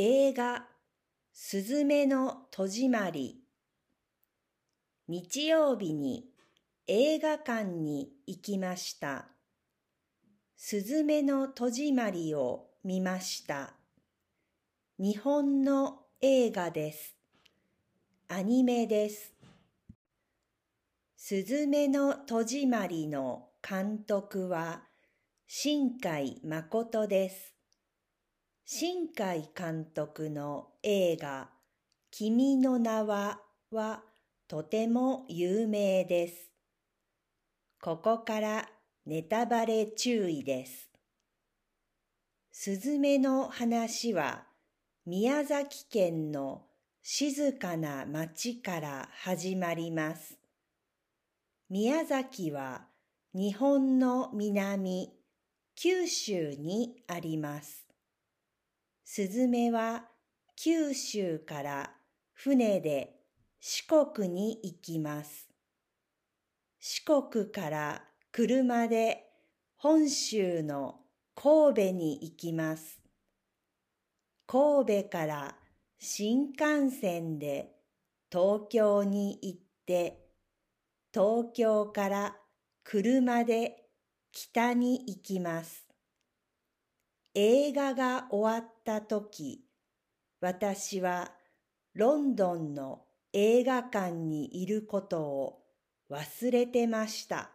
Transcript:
映画すずめの戸締まり日曜日に映画館に行きました。すずめの戸締まりを見ました。日本の映画です。アニメです。すずめの戸締まりの監督は新海誠です。新海監督の映画君の名ははとても有名です。ここからネタバレ注意です。すずめの話は宮崎県の静かな町から始まります。宮崎は日本の南、九州にあります。スズメは九州から船で四国に行きます。四国から車で本州の神戸に行きます。神戸から新幹線で東京に行って、東京から車で北に行きます。映画が終わった時、私はロンドンの映画館にいることを忘れてました。